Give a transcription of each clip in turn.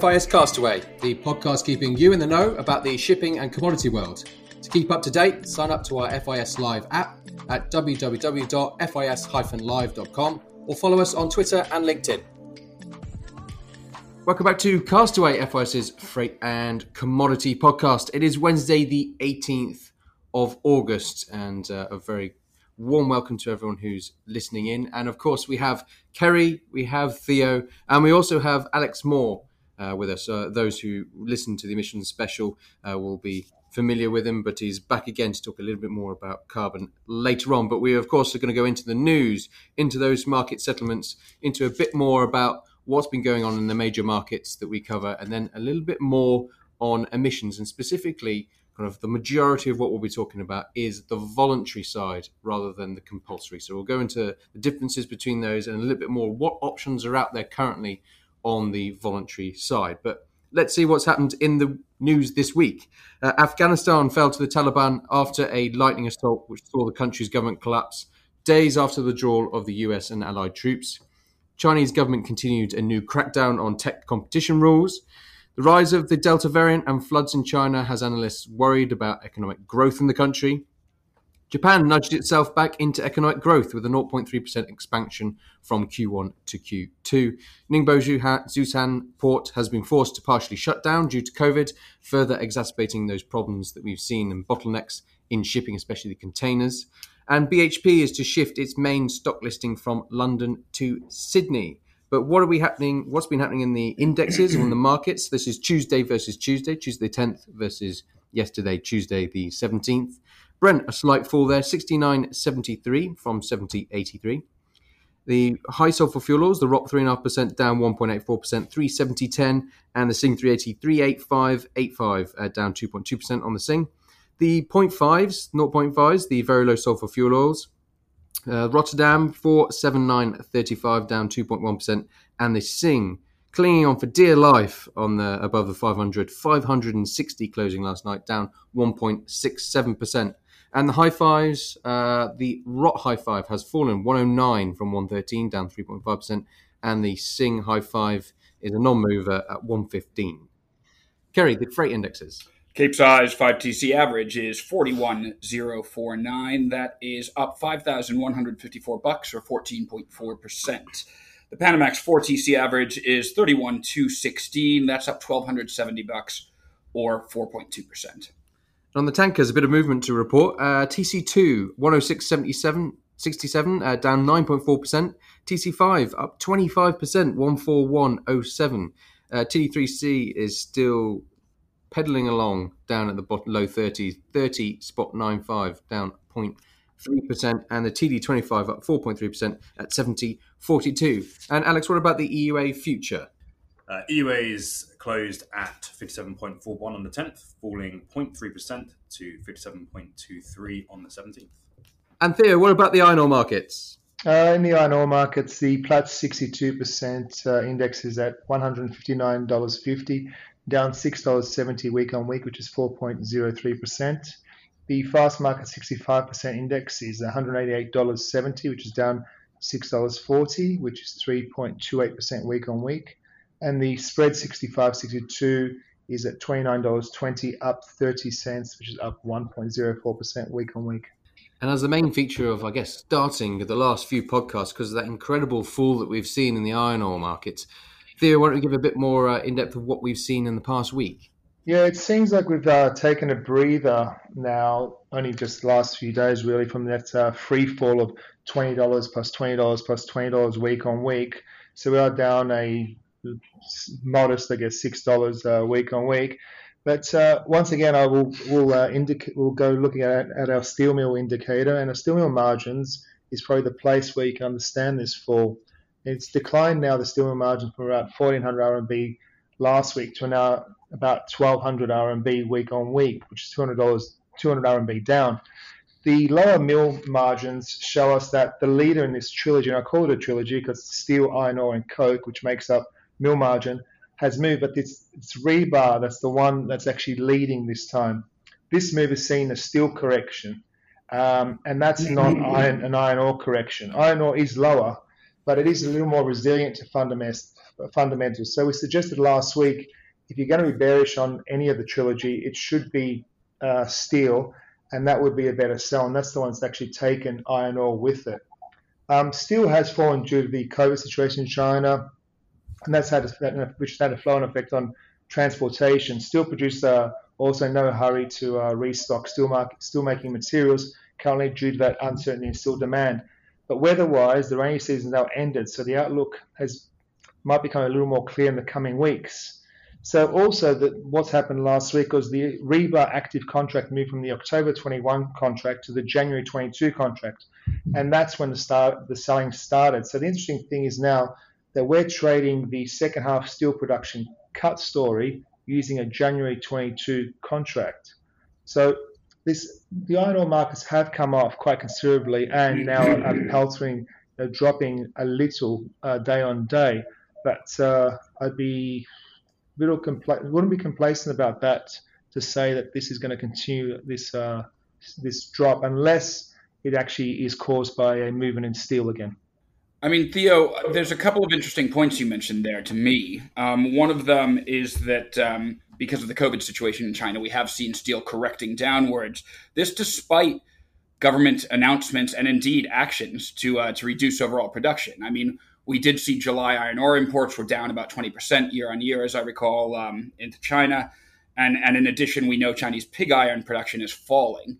FIS Castaway, the podcast keeping you in the know about the shipping and commodity world. To keep up to date, sign up to our FIS Live app at www.fis-live.com or follow us on Twitter and LinkedIn. Welcome back to Castaway FIS's Freight and Commodity Podcast. It is Wednesday, the 18th of August, and uh, a very warm welcome to everyone who's listening in. And of course, we have Kerry, we have Theo, and we also have Alex Moore uh, with us. Uh, those who listen to the emissions special uh, will be familiar with him, but he's back again to talk a little bit more about carbon later on. But we, of course, are going to go into the news, into those market settlements, into a bit more about what's been going on in the major markets that we cover, and then a little bit more on emissions and specifically kind of the majority of what we'll be talking about is the voluntary side rather than the compulsory. So we'll go into the differences between those and a little bit more what options are out there currently on the voluntary side. But let's see what's happened in the news this week. Uh, Afghanistan fell to the Taliban after a lightning assault which saw the country's government collapse days after the withdrawal of the US and allied troops. Chinese government continued a new crackdown on tech competition rules. The rise of the Delta variant and floods in China has analysts worried about economic growth in the country. Japan nudged itself back into economic growth with a 0.3% expansion from Q1 to Q2. Ningbo Zhoushan port has been forced to partially shut down due to COVID, further exacerbating those problems that we've seen and bottlenecks in shipping, especially the containers. And BHP is to shift its main stock listing from London to Sydney. But what are we happening? What's been happening in the indexes and the markets? This is Tuesday versus Tuesday, Tuesday 10th versus yesterday, Tuesday the 17th. Brent, a slight fall there, 69.73 from 70.83. The high sulfur fuel oils, the ROP 3.5% down 1.84%, 370.10, and the Sing 380, 385.85, uh, down 2.2% on the Sing. The 0.5s, 0.5s, the very low sulfur fuel oils, uh, Rotterdam 479.35 down 2.1%, and the Sing clinging on for dear life on the above the 500, 560 closing last night, down 1.67%. And the high fives, uh, the Rot high five has fallen 109 from 113, down 3.5%, and the Sing high five is a non-mover at 115. Kerry, the freight indexes. Capesize 5TC average is 41049. That is up 5,154 bucks or 14.4%. The Panamax 4TC average is 31216. That's up 1270 bucks or 4.2%. On the tankers, a bit of movement to report. Uh, TC2 106.77 67 uh, down 9.4%. TC5 up 25%, 141.07. Uh, TD3C is still pedaling along down at the bottom, low 30s, 30 spot 95 down 0.3%, and the TD25 up 4.3% at 70.42. And Alex, what about the EUA future? Uh, EUA is closed at 57.41 on the 10th, falling 0.3% to 57.23 on the 17th. And Theo, what about the iron ore markets? Uh, in the iron ore markets, the Platts 62% uh, index is at $159.50 down $6.70 week on week, which is 4.03%. The fast market 65% index is $188.70, which is down $6.40, which is 3.28% week on week. And the spread 65.62 is at $29.20, up 30 cents, which is up 1.04% week on week. And as the main feature of, I guess, starting the last few podcasts, because of that incredible fall that we've seen in the iron ore markets, Theo, why don't you give a bit more uh, in depth of what we've seen in the past week? Yeah, it seems like we've uh, taken a breather now, only just the last few days, really, from that uh, free fall of $20 plus $20 plus $20 week on week. So we are down a modest, I guess, $6 uh, week on week. But uh, once again, I will will uh, we'll go looking at, at our steel mill indicator, and our steel mill margins is probably the place where you can understand this fall. It's declined now, the steel mill margin from about 1400 RMB last week to now about 1200 RMB week on week, which is $200, 200 RMB down. The lower mill margins show us that the leader in this trilogy, and I call it a trilogy because steel, iron ore, and coke, which makes up mill margin, has moved, but it's, it's rebar that's the one that's actually leading this time. This move is seen as steel correction, um, and that's not iron, an iron ore correction. Iron ore is lower, but it is a little more resilient to fundamentals. So we suggested last week if you're going to be bearish on any of the trilogy, it should be uh, steel, and that would be a better sell. And that's the one that's actually taken iron ore with it. Um, steel has fallen due to the COVID situation in China, and that's had a, which had a flow-on effect on transportation. Steel producer also no hurry to uh, restock steel, market, steel making materials currently due to that uncertainty in steel demand. But weather-wise, the rainy season now ended, so the outlook has might become a little more clear in the coming weeks. So also that what's happened last week was the rebar active contract moved from the October 21 contract to the January 22 contract, and that's when the start the selling started. So the interesting thing is now that we're trading the second half steel production cut story using a January 22 contract. So this the iron ore markets have come off quite considerably and now are peltering, uh, dropping a little uh, day on day. But uh, I'd be little compla- wouldn't be complacent about that to say that this is going to continue this uh, this drop unless it actually is caused by a movement in steel again. I mean, Theo, there's a couple of interesting points you mentioned there to me. Um, one of them is that um, because of the COVID situation in China, we have seen steel correcting downwards. This, despite government announcements and indeed actions to uh, to reduce overall production. I mean, we did see July iron ore imports were down about 20% year on year, as I recall, um, into China. And, and in addition, we know Chinese pig iron production is falling.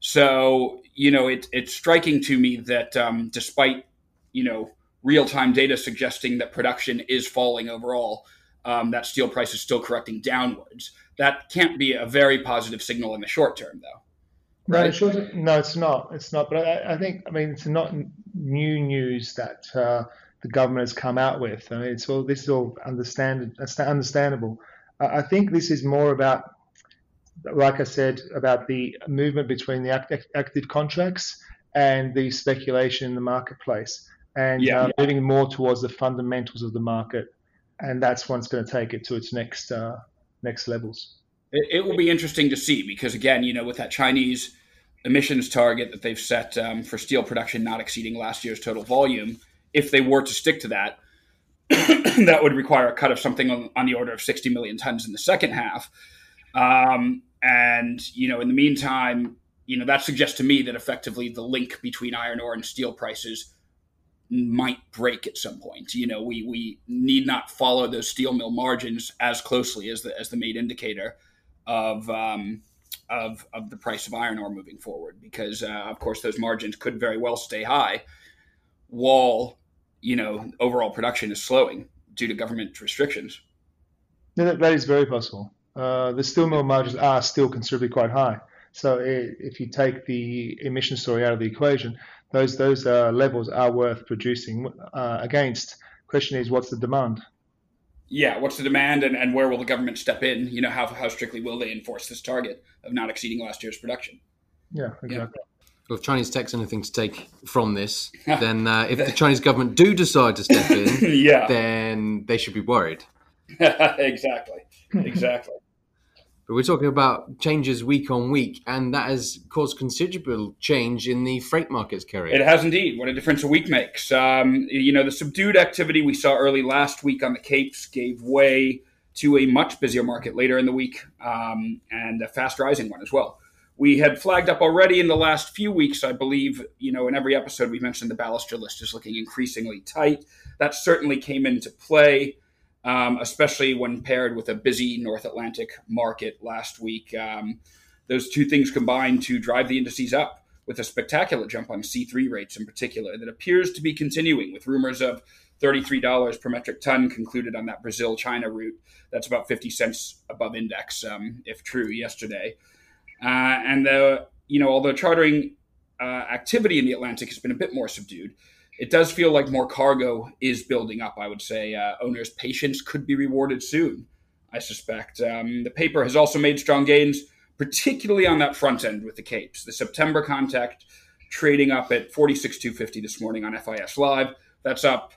So, you know, it, it's striking to me that um, despite, you know, real time data suggesting that production is falling overall, um, that steel price is still correcting downwards. That can't be a very positive signal in the short term, though. Right? No, no, it's not. It's not. But I, I, think, I mean, it's not new news that uh, the government has come out with. I mean, it's all this is all understand, understandable. I think this is more about, like I said, about the movement between the active contracts and the speculation in the marketplace, and yeah, uh, yeah. moving more towards the fundamentals of the market, and that's what's going to take it to its next uh, next levels. It, it, will be interesting to see because again, you know, with that Chinese emissions target that they've set um, for steel production not exceeding last year's total volume if they were to stick to that, that would require a cut of something on, on, the order of 60 million tons in the second half. Um, and, you know, in the meantime, you know, that suggests to me that effectively the link between iron ore and steel prices might break at some point. You know, we, we need not follow those steel mill margins as closely as the, as the main indicator of, um, of, of the price of iron ore moving forward, because, uh, of course, those margins could very well stay high while you know overall production is slowing due to government restrictions. that is very possible. Uh, the steel mill margins are still considerably quite high. So if you take the emission story out of the equation, those those uh, levels are worth producing uh, against. Question is, what's the demand? Yeah, what's the demand, and, and where will the government step in? You know, how how strictly will they enforce this target of not exceeding last year's production? Yeah, exactly. Yeah. Well, if Chinese tech's anything to take from this, then uh, if the Chinese government do decide to step in, yeah. then they should be worried. exactly. Exactly. But we're talking about changes week on week, and that has caused considerable change in the freight markets, Kerry. It has indeed. What a difference a week makes. Um, you know, the subdued activity we saw early last week on the Capes gave way to a much busier market later in the week um, and a fast rising one as well we had flagged up already in the last few weeks, I believe, you know, in every episode we mentioned the ballaster list is looking increasingly tight. That certainly came into play, um, especially when paired with a busy North Atlantic market last week. Um, those two things combined to drive the indices up with a spectacular jump on C3 rates in particular that appears to be continuing with rumors of $33 per metric ton concluded on that Brazil China route. That's about 50 cents above index, um, if true, yesterday. Uh, and the you know although chartering uh, activity in the Atlantic has been a bit more subdued, it does feel like more cargo is building up. I would say uh, owners' patience could be rewarded soon. I suspect um, the paper has also made strong gains, particularly on that front end with the capes. The September contact trading up at forty six two fifty this morning on FIS Live. That's up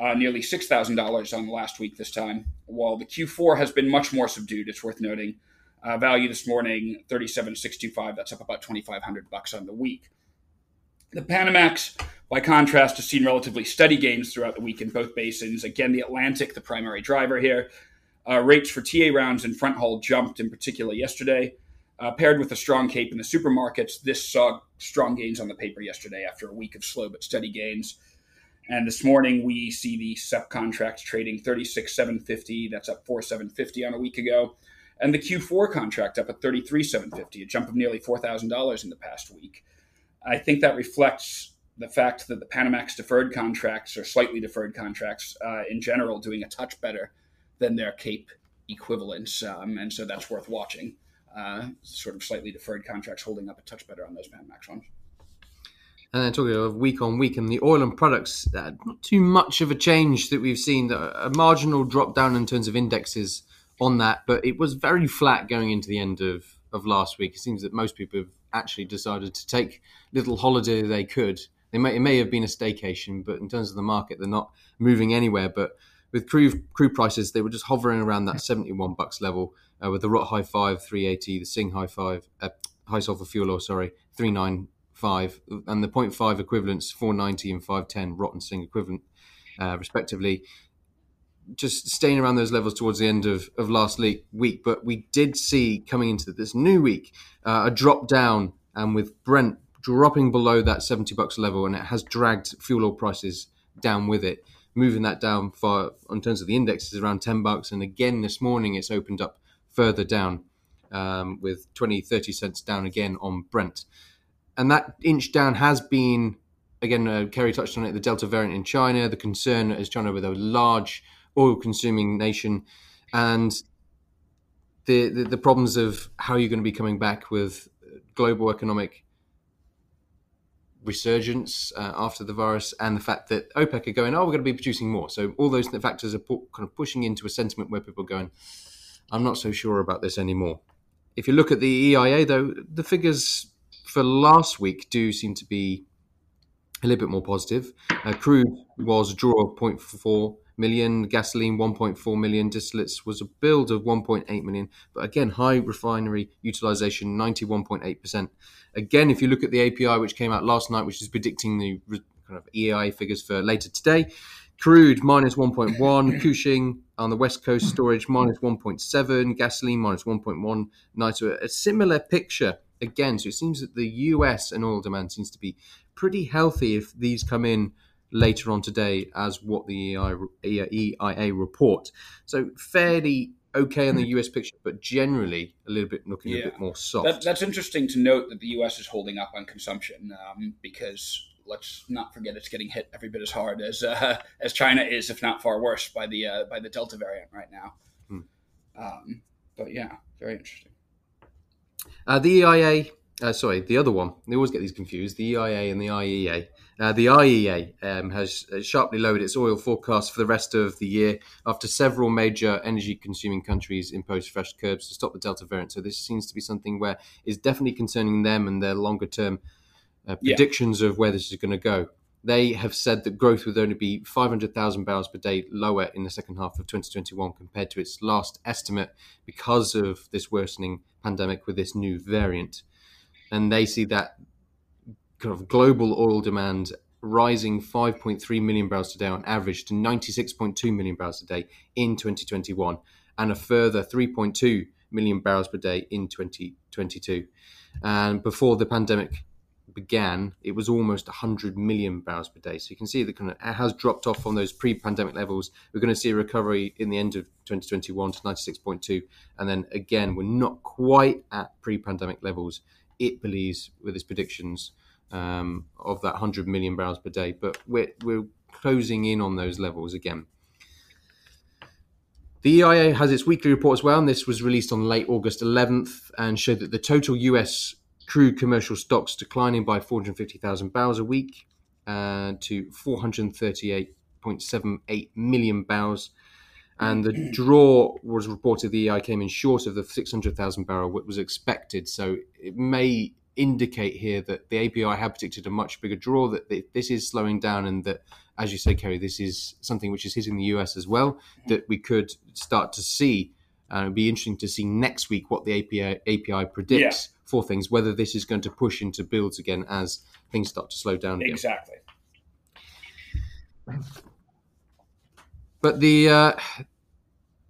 uh, nearly $6,000 on the last week this time, while the Q4 has been much more subdued, it's worth noting. Uh, value this morning, 37,625. That's up about 2,500 bucks on the week. The Panamax, by contrast, has seen relatively steady gains throughout the week in both basins. Again, the Atlantic, the primary driver here. Uh, rates for TA rounds and front haul jumped in particular yesterday. Uh, paired with a strong cape in the Supramax, this saw strong gains on the paper yesterday after a week of slow but steady gains. And this morning we see the SEP contract trading 36,750. That's up 4,750 on a week ago. And the Q4 contract up at 33,750, a jump of nearly $4,000 in the past week. I think that reflects the fact that the Panamax deferred contracts or slightly deferred contracts uh, in general doing a touch better than their Cape equivalents. Um, and so that's worth watching uh, sort of slightly deferred contracts holding up a touch better on those Panamax ones. And then talking of week on week and the oil and products, uh, not too much of a change that we've seen. A marginal drop down in terms of indexes on that, but it was very flat going into the end of, of last week. It seems that most people have actually decided to take little holiday they could. They may, it may have been a staycation, but in terms of the market, they're not moving anywhere. But with crude crude prices, they were just hovering around that 71 bucks level uh, with the ROT High 5 380, the Sing High 5 uh, high sulfur fuel oil, sorry, 395, and the 0.5 equivalents 490 and 510 ROT and Sing equivalent, uh, respectively. Just staying around those levels towards the end of, of last week, but we did see coming into this new week uh, a drop down, and with Brent dropping below that 70 bucks level, and it has dragged fuel oil prices down with it. Moving that down for in terms of the index is around 10 bucks and again this morning it's opened up further down um, with 20 30 cents down again on brent. And that inch down has been again uh, kerry touched on it the delta variant in china the concern is china with a large oil consuming nation and the, the, the problems of how you're going to be coming back with global economic resurgence uh, after the virus and the fact that OPEC are going, oh, we're going to be producing more. So all those factors are kind of pushing into a sentiment where people are going, I'm not so sure about this anymore. If you look at the EIA, though, the figures for last week do seem to be a little bit more positive. Uh, crude was a draw of 0.4 million, gasoline 1.4 million, distillates was a build of 1.8 million, but again, high refinery utilization, 91.8%. Again, if you look at the API, which came out last night, which is predicting the kind of EAI figures for later today, crude minus 1.1, Cushing on the west coast storage minus 1.7, gasoline minus 1.1, nitro, a similar picture again. So it seems that the US and oil demand seems to be pretty healthy if these come in later on today as what the EIA report. So fairly okay in the US picture, but generally a little bit looking yeah. a bit more soft. That, that's interesting to note that the US is holding up on consumption um, because let's not forget it's getting hit every bit as hard as uh, as China is, if not far worse, by the uh, by the Delta variant right now. Hmm. Um, but yeah, very interesting. Uh, the EIA, uh, sorry, the other one. They always get these confused. The EIA and the IEA. Uh, the IEA um, has sharply lowered its oil forecast for the rest of the year after several major energy consuming countries imposed fresh curbs to stop the Delta variant. So, this seems to be something where is definitely concerning them and their longer term uh, predictions yeah. of where this is going to go. They have said that growth would only be 500,000 barrels per day lower in the second half of 2021 compared to its last estimate because of this worsening pandemic with this new variant. And they see that kind of global oil demand rising 5.3 million barrels a day on average to 96.2 million barrels a day in 2021 and a further 3.2 million barrels per day in 2022. And before the pandemic began, it was almost 100 million barrels per day. So you can see that kind of it has dropped off from those pre-pandemic levels. We're going to see a recovery in the end of 2021 to 96.2, and then again, we're not quite at pre-pandemic levels. It believes with its predictions um, of that 100 million barrels per day, but we're, we're closing in on those levels again. The EIA has its weekly report as well, and this was released on late August 11th and showed that the total US crude commercial stocks declining by 450,000 barrels a week uh, to 438.78 million barrels. And the draw was reported the EIA came in short of the 600,000 barrel what was expected. So it may indicate here that the API had predicted a much bigger draw, that this is slowing down, and that, as you say, Kerry, this is something which is hitting the US as well, that we could start to see And it'd be interesting to see next week what the API, API predicts yeah. for things, whether this is going to push into builds again as things start to slow down again. Exactly. But the uh,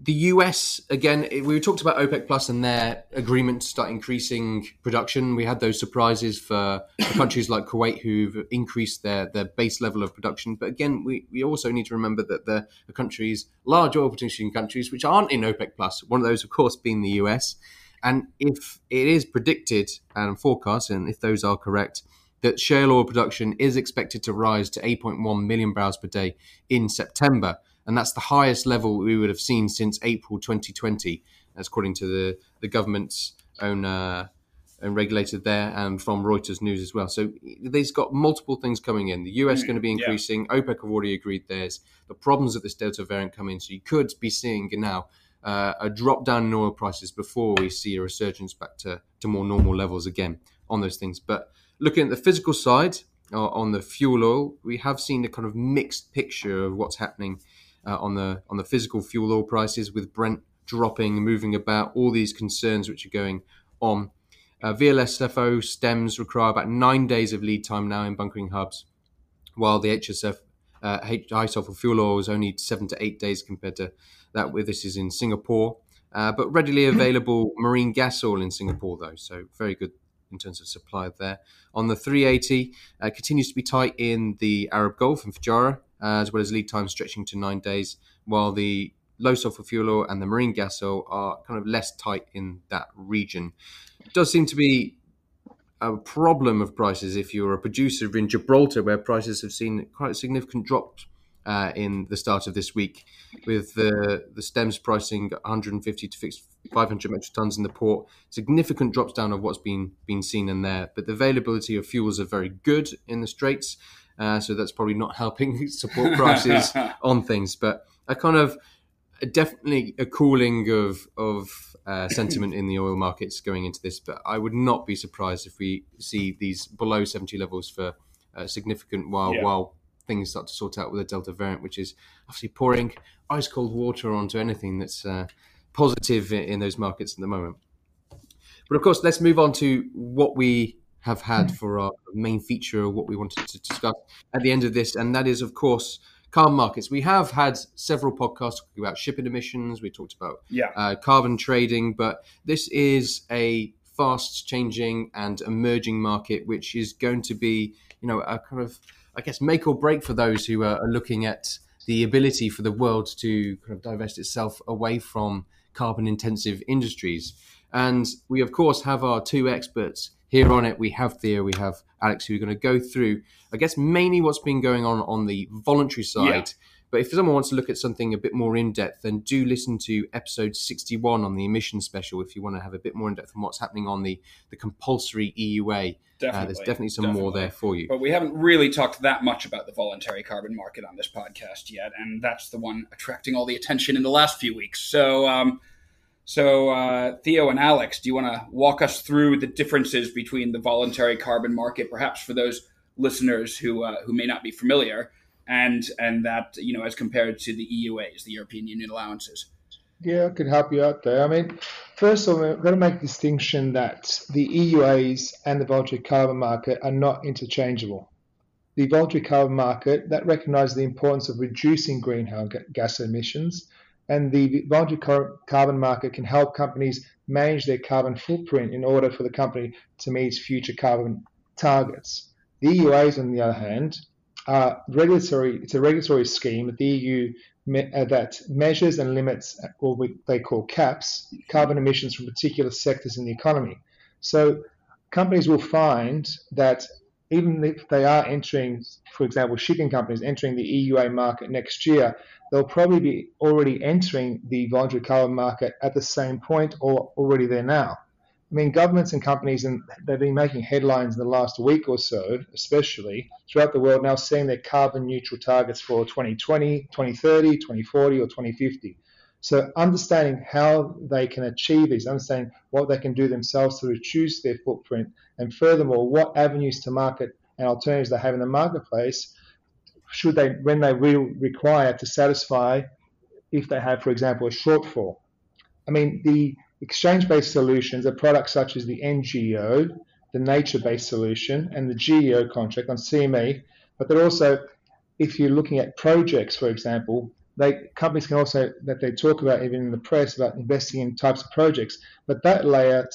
the US again, we talked about OPEC Plus and their agreement to start increasing production. We had those surprises for countries like Kuwait who've increased their, their base level of production. But again, we, we also need to remember that the, the countries, large oil producing countries, which aren't in OPEC Plus, one of those, of course, being the US. And if it is predicted and forecast, and if those are correct, that shale oil production is expected to rise to 8.1 million barrels per day in September and that's the highest level we would have seen since April 2020, as according to the the government's own uh, own regulator there, and from Reuters News as well. So they've got multiple things coming in. The US is going to be increasing. Yeah. OPEC have already agreed theirs. The problems of this Delta variant come in, so you could be seeing now. Uh, a drop down in oil prices before we see a resurgence back to, to more normal levels again on those things. But looking at the physical side, uh, on the fuel oil, we have seen a kind of mixed picture of what's happening uh, on the on the physical fuel oil prices, with Brent dropping, moving about, all these concerns which are going on. Uh, VLSFO stems require about nine days of lead time now in bunkering hubs, while the HSF uh, high sulfur fuel oil is only seven to eight days compared to that. Where this is in Singapore, uh, but readily available marine gas oil in Singapore though, so very good in terms of supply there. On the 380, uh, continues to be tight in the Arab Gulf and Fujairah, as well as lead time stretching to nine days, while the low sulfur fuel oil and the marine gas oil are kind of less tight in that region. It does seem to be a problem of prices if you're a producer in Gibraltar, where prices have seen quite a significant drop uh, in the start of this week, with the the stems pricing 150 to 500 metric tons in the port. Significant drops down of what's been been seen in there, but the availability of fuels are very good in the straits. Uh, so that's probably not helping support prices on things. But a kind of definitely a cooling of of uh, sentiment in the oil markets going into this. But I would not be surprised if we see these below seventy levels for a significant while yeah. while things start to sort out with the Delta variant, which is obviously pouring ice cold water onto anything that's uh, positive in those markets at the moment. But of course, let's move on to what we have had for our main feature of what we wanted to discuss at the end of this, and that is, of course, carbon markets. We have had several podcasts talking about shipping emissions. We talked about yeah. uh, carbon trading, but this is a fast changing and emerging market, which is going to be, you know, a kind of, I guess, make or break for those who are looking at the ability for the world to kind of divest itself away from carbon intensive industries. And we, of course, have our two experts here on it, we have Theo, we have Alex, who are going to go through, I guess, mainly what's been going on on the voluntary side. Yeah. But if someone wants to look at something a bit more in depth, then do listen to episode 61 on the emission special if you want to have a bit more in depth on what's happening on the, the compulsory EUA. Definitely, uh, there's definitely some definitely. more there for you. But we haven't really talked that much about the voluntary carbon market on this podcast yet, and that's the one attracting all the attention in the last few weeks. So, um, so, uh, Theo and Alex, do you want to walk us through the differences between the voluntary carbon market, perhaps for those listeners who uh, who may not be familiar, and and that you know as compared to the EUAs, the European Union allowances? Yeah, I could help you out there. I mean, first of all, we've got to make distinction that the EUAs and the voluntary carbon market are not interchangeable. The voluntary carbon market that recognises the importance of reducing greenhouse gas emissions and the voluntary carbon market can help companies manage their carbon footprint in order for the company to meet its future carbon targets. The EUAs, on the other hand, are regulatory. It's a regulatory scheme at the EU uh, that measures and limits what they call caps carbon emissions from particular sectors in the economy. So companies will find that even if they are entering, for example, shipping companies entering the EUA market next year, they'll probably be already entering the voluntary carbon market at the same point or already there now. I mean, governments and companies, and they've been making headlines in the last week or so, especially throughout the world, now seeing their carbon neutral targets for 2020, 2030, 2040, or 2050. So, understanding how they can achieve these, understanding what they can do themselves to reduce their footprint, and furthermore, what avenues to market and alternatives they have in the marketplace should they, when they will require to satisfy if they have, for example, a shortfall. I mean, the exchange-based solutions are products such as the N-GEO, the nature-based solution, and the GEO contract on CME. But they're also, if you're looking at projects, for example, they companies can also that they talk about even in the press about investing in types of projects. But that layer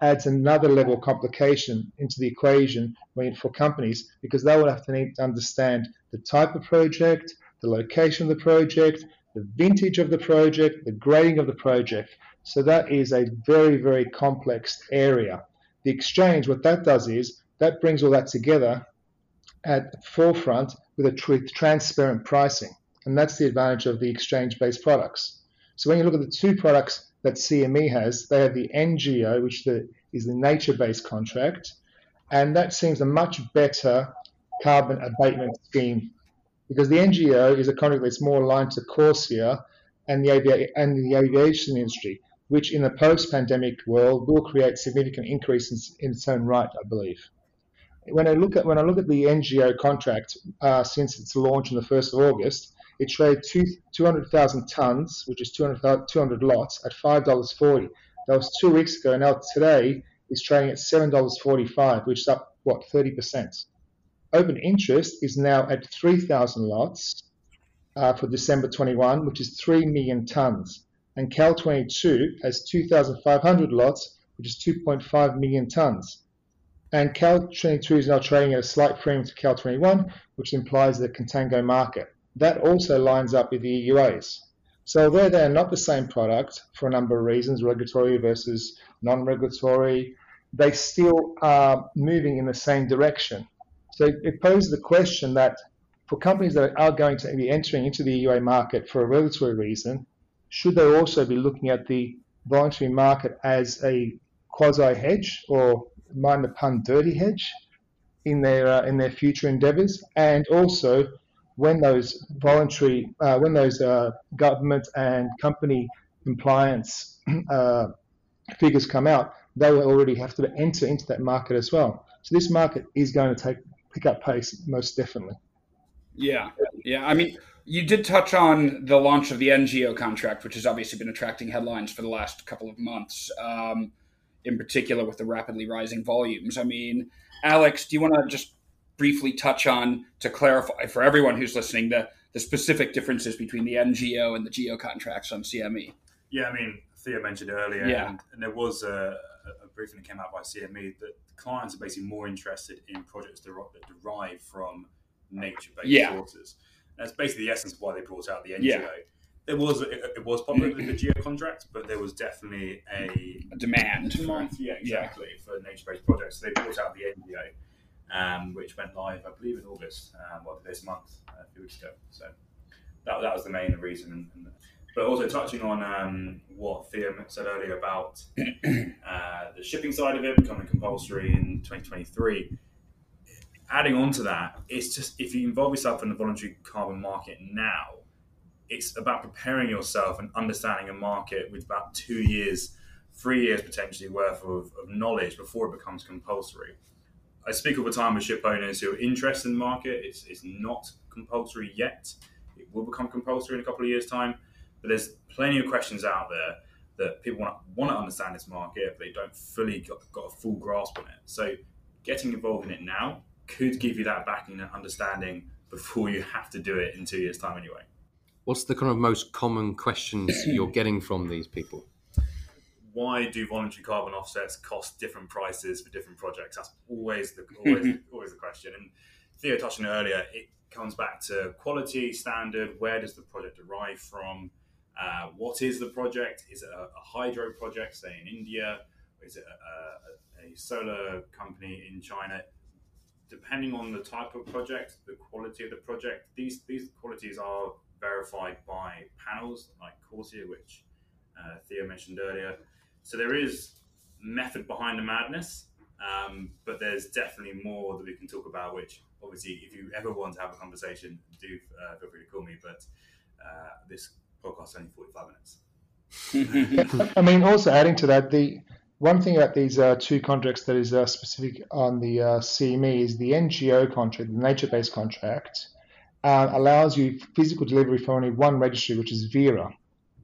adds another level of complication into the equation for companies because they will have to need to understand the type of project, the location of the project, the vintage of the project, the grading of the project. So that is a very, very complex area. The exchange, what that does is that brings all that together at the forefront with a tr- transparent pricing. And that's the advantage of the exchange-based products. So when you look at the two products that CME has, they have the N-GEO, which the, is the nature-based contract, and that seems a much better carbon abatement scheme because the N-GEO is a contract that's more aligned to CORSIA and the, avi- and the aviation industry, which in a post-pandemic world will create significant increases in its own right, I believe. When I look at when I look at the N-GEO contract uh, since its launch on the first of August, it traded two, 200,000 tons, which is 200, 200 lots, at five dollars forty. That was two weeks ago. Now today it's trading at seven dollars forty-five, which is up what 30 percent. Open interest is now at 3,000 lots uh, for December 21, which is 3 million tons. And Cal 22 has 2,500 lots, which is 2.5 million tons. And Cal 22 is now trading at a slight premium to Cal 21, which implies the contango market. That also lines up with the EUAs. So although they are not the same product for a number of reasons, regulatory versus non-regulatory, they still are moving in the same direction. So it poses the question that for companies that are going to be entering into the EUA market for a regulatory reason, should they also be looking at the voluntary market as a quasi hedge or mind the pun dirty hedge in their uh, in their future endeavors and also when those voluntary uh, when those uh, government and company compliance uh, figures come out they will already have to enter into that market as well so this market is going to take pick up pace most definitely. Yeah, yeah. I mean, you did touch on the launch of the N-GEO contract, which has obviously been attracting headlines for the last couple of months, um, in particular with the rapidly rising volumes. I mean, Alex, do you want to just briefly touch on to clarify for everyone who's listening the the specific differences between the N-GEO and the GEO contracts on CME? Yeah, I mean, Theo mentioned earlier, Yeah. and, and there was a, a briefing that came out by CME that clients are basically more interested in projects that derive from nature-based Yeah. sources. That's basically the essence of why they brought out the N-GEO. Yeah. There was it, it was popular with mm-hmm. the geo contract, but there was definitely a A demand. for- demand, yeah, exactly, for nature-based projects. So they brought out the N-GEO, um, which went live, I believe, in August, um, well, this month, uh, a few weeks ago. So that, that was the main reason. And, but also touching on um, what Theo said earlier about uh, the shipping side of it becoming compulsory in 2023. Adding on to that, it's just if you involve yourself in the voluntary carbon market now, it's about preparing yourself and understanding a market with about two years, three years potentially worth of, of knowledge before it becomes compulsory. I speak all the time with ship owners who are interested in the market. It's, it's not compulsory yet. It will become compulsory in a couple of years' time. But there's plenty of questions out there that people want to, want to understand this market, but they don't fully got, got a full grasp on it. So getting involved in it now could give you that backing and understanding before you have to do it in two years' time anyway. What's the kind of most common questions you're getting from these people? Why do voluntary carbon offsets cost different prices for different projects? That's always the always, always the question. And Theo touched on it earlier. It comes back to quality, standard. Where does the project derive from? Uh, what is the project? Is it a, a hydro project, say in India? Is it a, a, a solar company in China? Depending on the type of project, the quality of the project, these these qualities are verified by panels like Corsia, which uh, Theo mentioned earlier. So there is method behind the madness, um, but there's definitely more that we can talk about. Which obviously, if you ever want to have a conversation, do uh, feel free to call me. But uh, this podcast is only 45 minutes. I mean, also adding to that, the one thing about these uh, two contracts that is uh, specific on the uh, CME is the N-GEO contract, the nature-based contract, uh, allows you physical delivery for only one registry, which is Verra.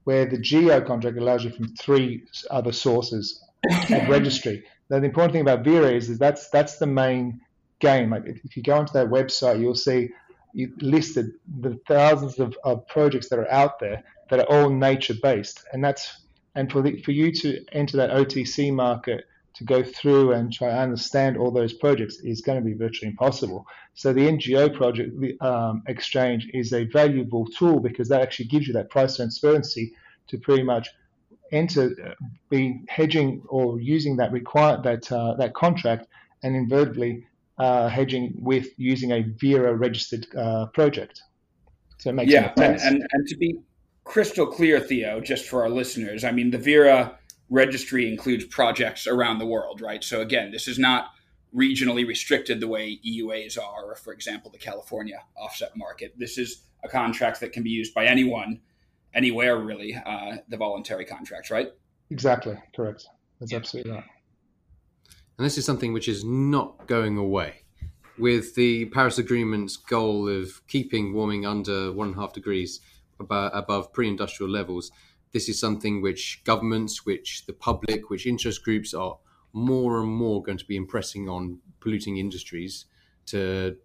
Where the geo contract allows you from three other sources of registry. Now, the important thing about Verra is, is that's that's the main game. Like if you go onto that website, you'll see you listed the thousands of, of projects that are out there that are all nature based, and that's and for the, for you to enter that OTC market to go through and try to understand all those projects is going to be virtually impossible. So the N-GEO project um, exchange is a valuable tool because that actually gives you that price transparency to pretty much enter, be hedging or using that require that uh, that contract and invertedly uh, hedging with using a Verra registered uh, project. So it makes yeah, and, and, and to be crystal clear, Theo, just for our listeners, I mean the Verra registry includes projects around the world, right? So again, this is not regionally restricted the way EUAs are, or for example, the California offset market. This is a contract that can be used by anyone, anywhere really, uh, the voluntary contracts, right? Exactly, correct. That's yeah. absolutely right. And this is something which is not going away. With the Paris Agreement's goal of keeping warming under one and a half degrees above, above pre industrial levels, this is something which governments, which the public, which interest groups are more and more going to be impressing on polluting industries to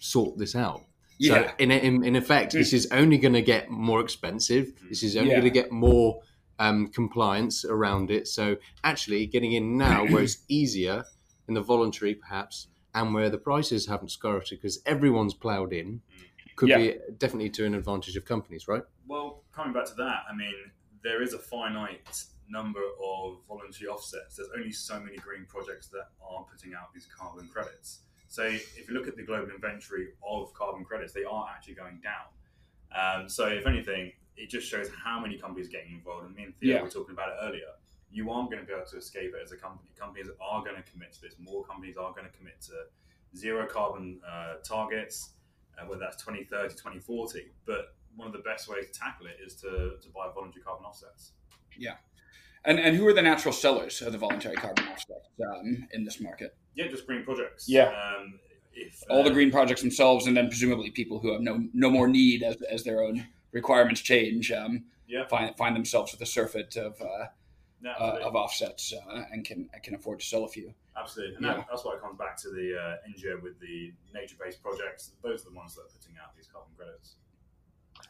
sort this out. Yeah. So in, in, in effect, this is only going to get more expensive. This is only yeah. going to get more um, compliance around it. So actually, getting in now where it's easier in the voluntary, perhaps, and where the prices haven't skyrocketed because everyone's ploughed in, could yeah. be definitely to an advantage of companies, right? Well, coming back to that, I mean, there is a finite number of voluntary offsets. There's only so many green projects that are putting out these carbon credits. So if you look at the global inventory of carbon credits, they are actually going down. Um, so if anything, it just shows how many companies are getting involved. And me and Theo yeah. were talking about it earlier. You aren't going to be able to escape it as a company. Companies are going to commit to this. More companies are going to commit to zero carbon uh, targets, uh, whether that's 2030, 2040. But one of the best ways to tackle it is to, to buy voluntary carbon offsets. Yeah. And, and who are the natural sellers of the voluntary carbon offsets um, in this market? Yeah, just green projects. Yeah. Um, if, All the uh, green projects themselves, and then presumably people who have no no more need as, as their own requirements change, um, yeah. find find themselves with a surfeit of uh, uh, of offsets uh, and can can afford to sell a few. Absolutely, and yeah. that, that's why it comes back to the uh, N-GEO with the nature based projects. Those are the ones that are putting out these carbon credits.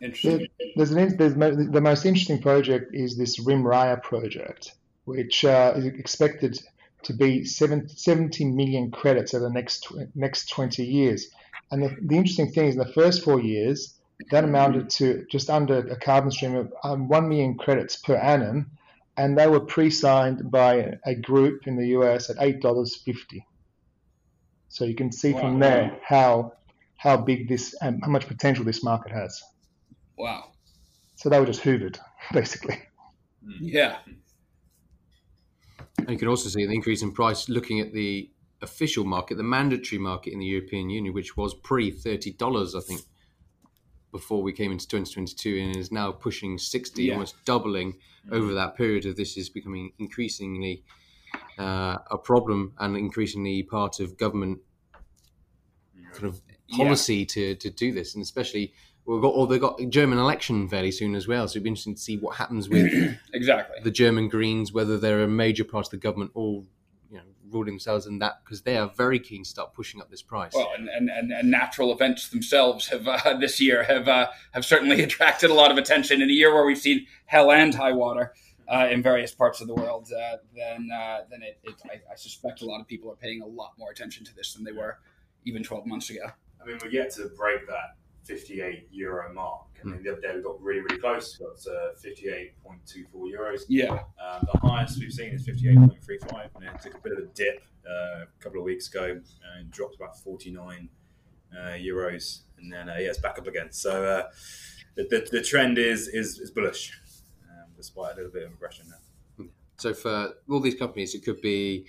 Interesting. There's, an, there's the most interesting project is this Rimba Raya project, which uh, is expected to be 70 million credits over the next next 20 years. And the, the interesting thing is, in the first four years, that amounted to just under a carbon stream of um, 1 million credits per annum, and they were pre-signed by a group in the US at $8.50. So you can see wow. from there how how big this and how much potential this market has. Wow. So they were just hoovered, basically. Yeah. And you can also see the increase in price looking at the official market, the mandatory market in the European Union, which was pre $30, I think, before we came into 2022, and is now pushing 60, yeah. almost doubling mm-hmm. over that period of this is becoming increasingly uh, a problem and increasingly part of government kind of policy yeah. to, to do this, and especially we've got, or they've got a German election fairly soon as well. So it'd be interesting to see what happens with exactly the German Greens, whether they're a major part of the government or you know ruling themselves in that because they are very keen to start pushing up this price. Well, and, and, and, and natural events themselves have uh, this year have uh, have certainly attracted a lot of attention in a year where we've seen hell and high water. Uh, in various parts of the world, uh, then uh, then it, it I, I suspect a lot of people are paying a lot more attention to this than they were even 12 months ago. I mean, we're yet to break that 58 euro mark. And mm. the other day we got really, really close. We got uh, 58.24 euros. Yeah. Um, the highest we've seen is 58.35. And it took a bit of a dip uh, a couple of weeks ago and dropped about 49 uh, euros. And then, uh, yeah, it's back up again. So uh, the, the, the, trend is, is, is bullish, um, despite a little bit of aggression there. So for all these companies, it could be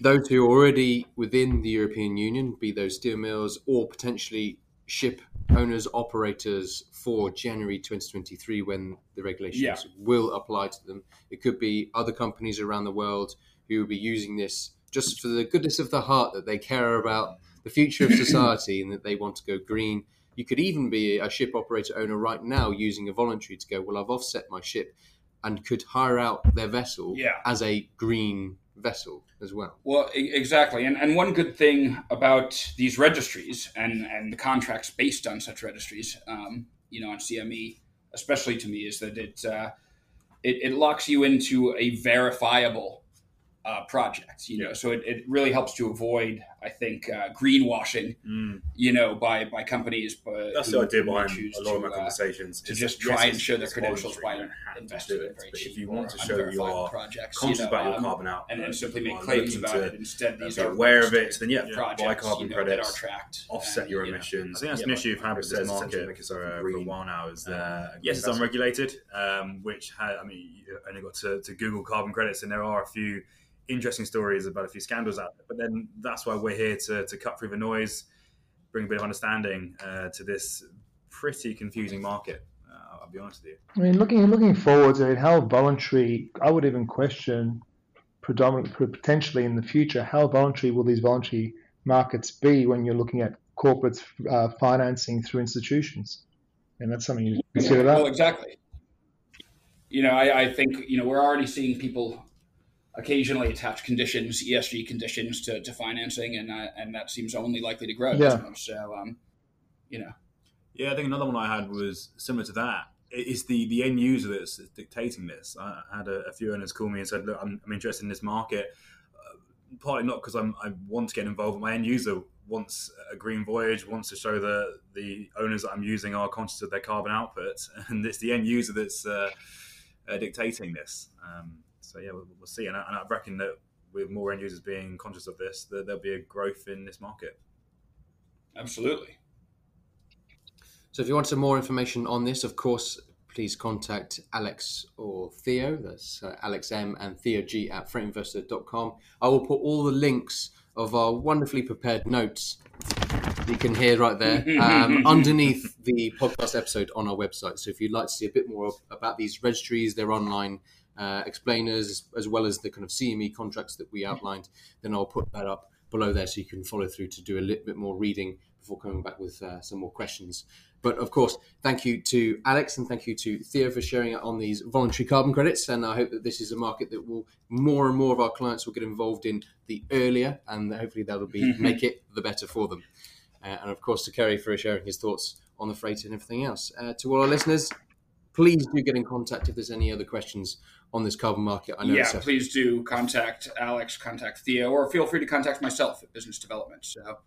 those who are already within the European Union, be those steel mills or potentially ship owners operators for January 2023 when the regulations yeah. will apply to them. It could be other companies around the world who will be using this just for the goodness of the heart that they care about the future of society and that they want to go green You could even be a ship operator owner right now using a voluntary to go, well, I've offset my ship and could hire out their vessel Yeah. as a green vessel as well. Well, e- exactly. And, and one good thing about these registries and, and the contracts based on such registries, um, you know, on CME, especially to me, is that it, uh, it, it locks you into a verifiable uh, project, you know, so it, it really helps to avoid, I think, uh, greenwashing, Mm. you know, by, by companies. But That's the idea behind choose a lot of my to, uh, conversations. to is, just yes, try and show their credentials voluntary, by don't have to investing do in it, very but cheap if you want to show unverifiable you're projects, conscious you know, about your um, carbon output and then simply make claims about it. Instead, uh, these are aware of registered it, then yeah, projects, buy carbon you know, credits, that are tracked, offset and, your you know, emissions. I think that's Yeah, an issue you've had with says this market make it for, something uh, a while now. Is Uh, uh, yes, it's unregulated, um, which had, I mean, you only got to, to Google carbon credits, and there are a few interesting stories about a few scandals out there. But then that's why we're here to, to cut through the noise, bring a bit of understanding uh, to this pretty confusing market. Uh, I'll be honest with you. I mean, looking looking forward, I mean, how voluntary? I would even question, predominantly potentially in the future, how voluntary will these voluntary markets be when you're looking at corporates uh, financing through institutions? And that's something you consider Well, that. exactly. You know, I, I think you know we're already seeing people occasionally attach conditions, ESG conditions, to, to financing, and uh, and that seems only likely to grow. Yeah. So, um, you know, Yeah, I think another one I had was similar to that. It's the, the end user that's dictating this. I I had a, a few owners call me and said, "Look, I'm, I'm interested in this market, uh, partly not because I'm I want to get involved. but My end user wants a green voyage, wants to show that the owners that I'm using are conscious of their carbon output, and it's the end user that's uh, uh, dictating this. Um, so yeah, we'll, we'll see. And I, and I reckon that with more end users being conscious of this, that there'll be a growth in this market. absolutely. So if you want some more information on this, of course, please contact Alex or Theo. That's uh, Alex M and Theo G at freightinvestor.com. I will put all the links of our wonderfully prepared notes you can hear right there um, underneath the podcast episode on our website. So if you'd like to see a bit more about these registries, they're online uh, explainers, as well as the kind of CME contracts that we outlined, then I'll put that up below there so you can follow through to do a little bit more reading before coming back with uh, some more questions. But of course, thank you to Alex and thank you to Theo for sharing it on these voluntary carbon credits. And I hope that this is a market that will more and more of our clients will get involved in the earlier, and hopefully that'll be make it the better for them. Uh, and of course, to Kerry for sharing his thoughts on the freight and everything else. Uh, to all our listeners, please do get in contact if there's any other questions on this carbon market. I know yeah, please do contact Alex, contact Theo, or feel free to contact myself at Business Development. So,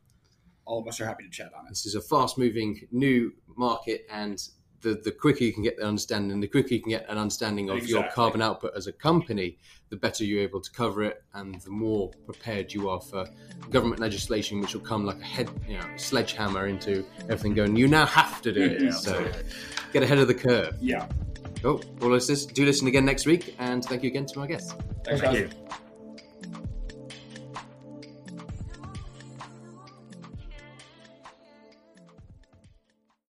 all of us are happy to chat on it. this is a fast moving new market and the, the quicker you can get the understanding the quicker you can get an understanding of your carbon output as a company the better you're able to cover it and the more prepared you are for government legislation which will come like a head you know sledgehammer into everything going you now have to do it Yeah, so get ahead of the curve Yeah. Cool well listeners do listen again next week and thank you again to my guests Thanks, Thank guys. you.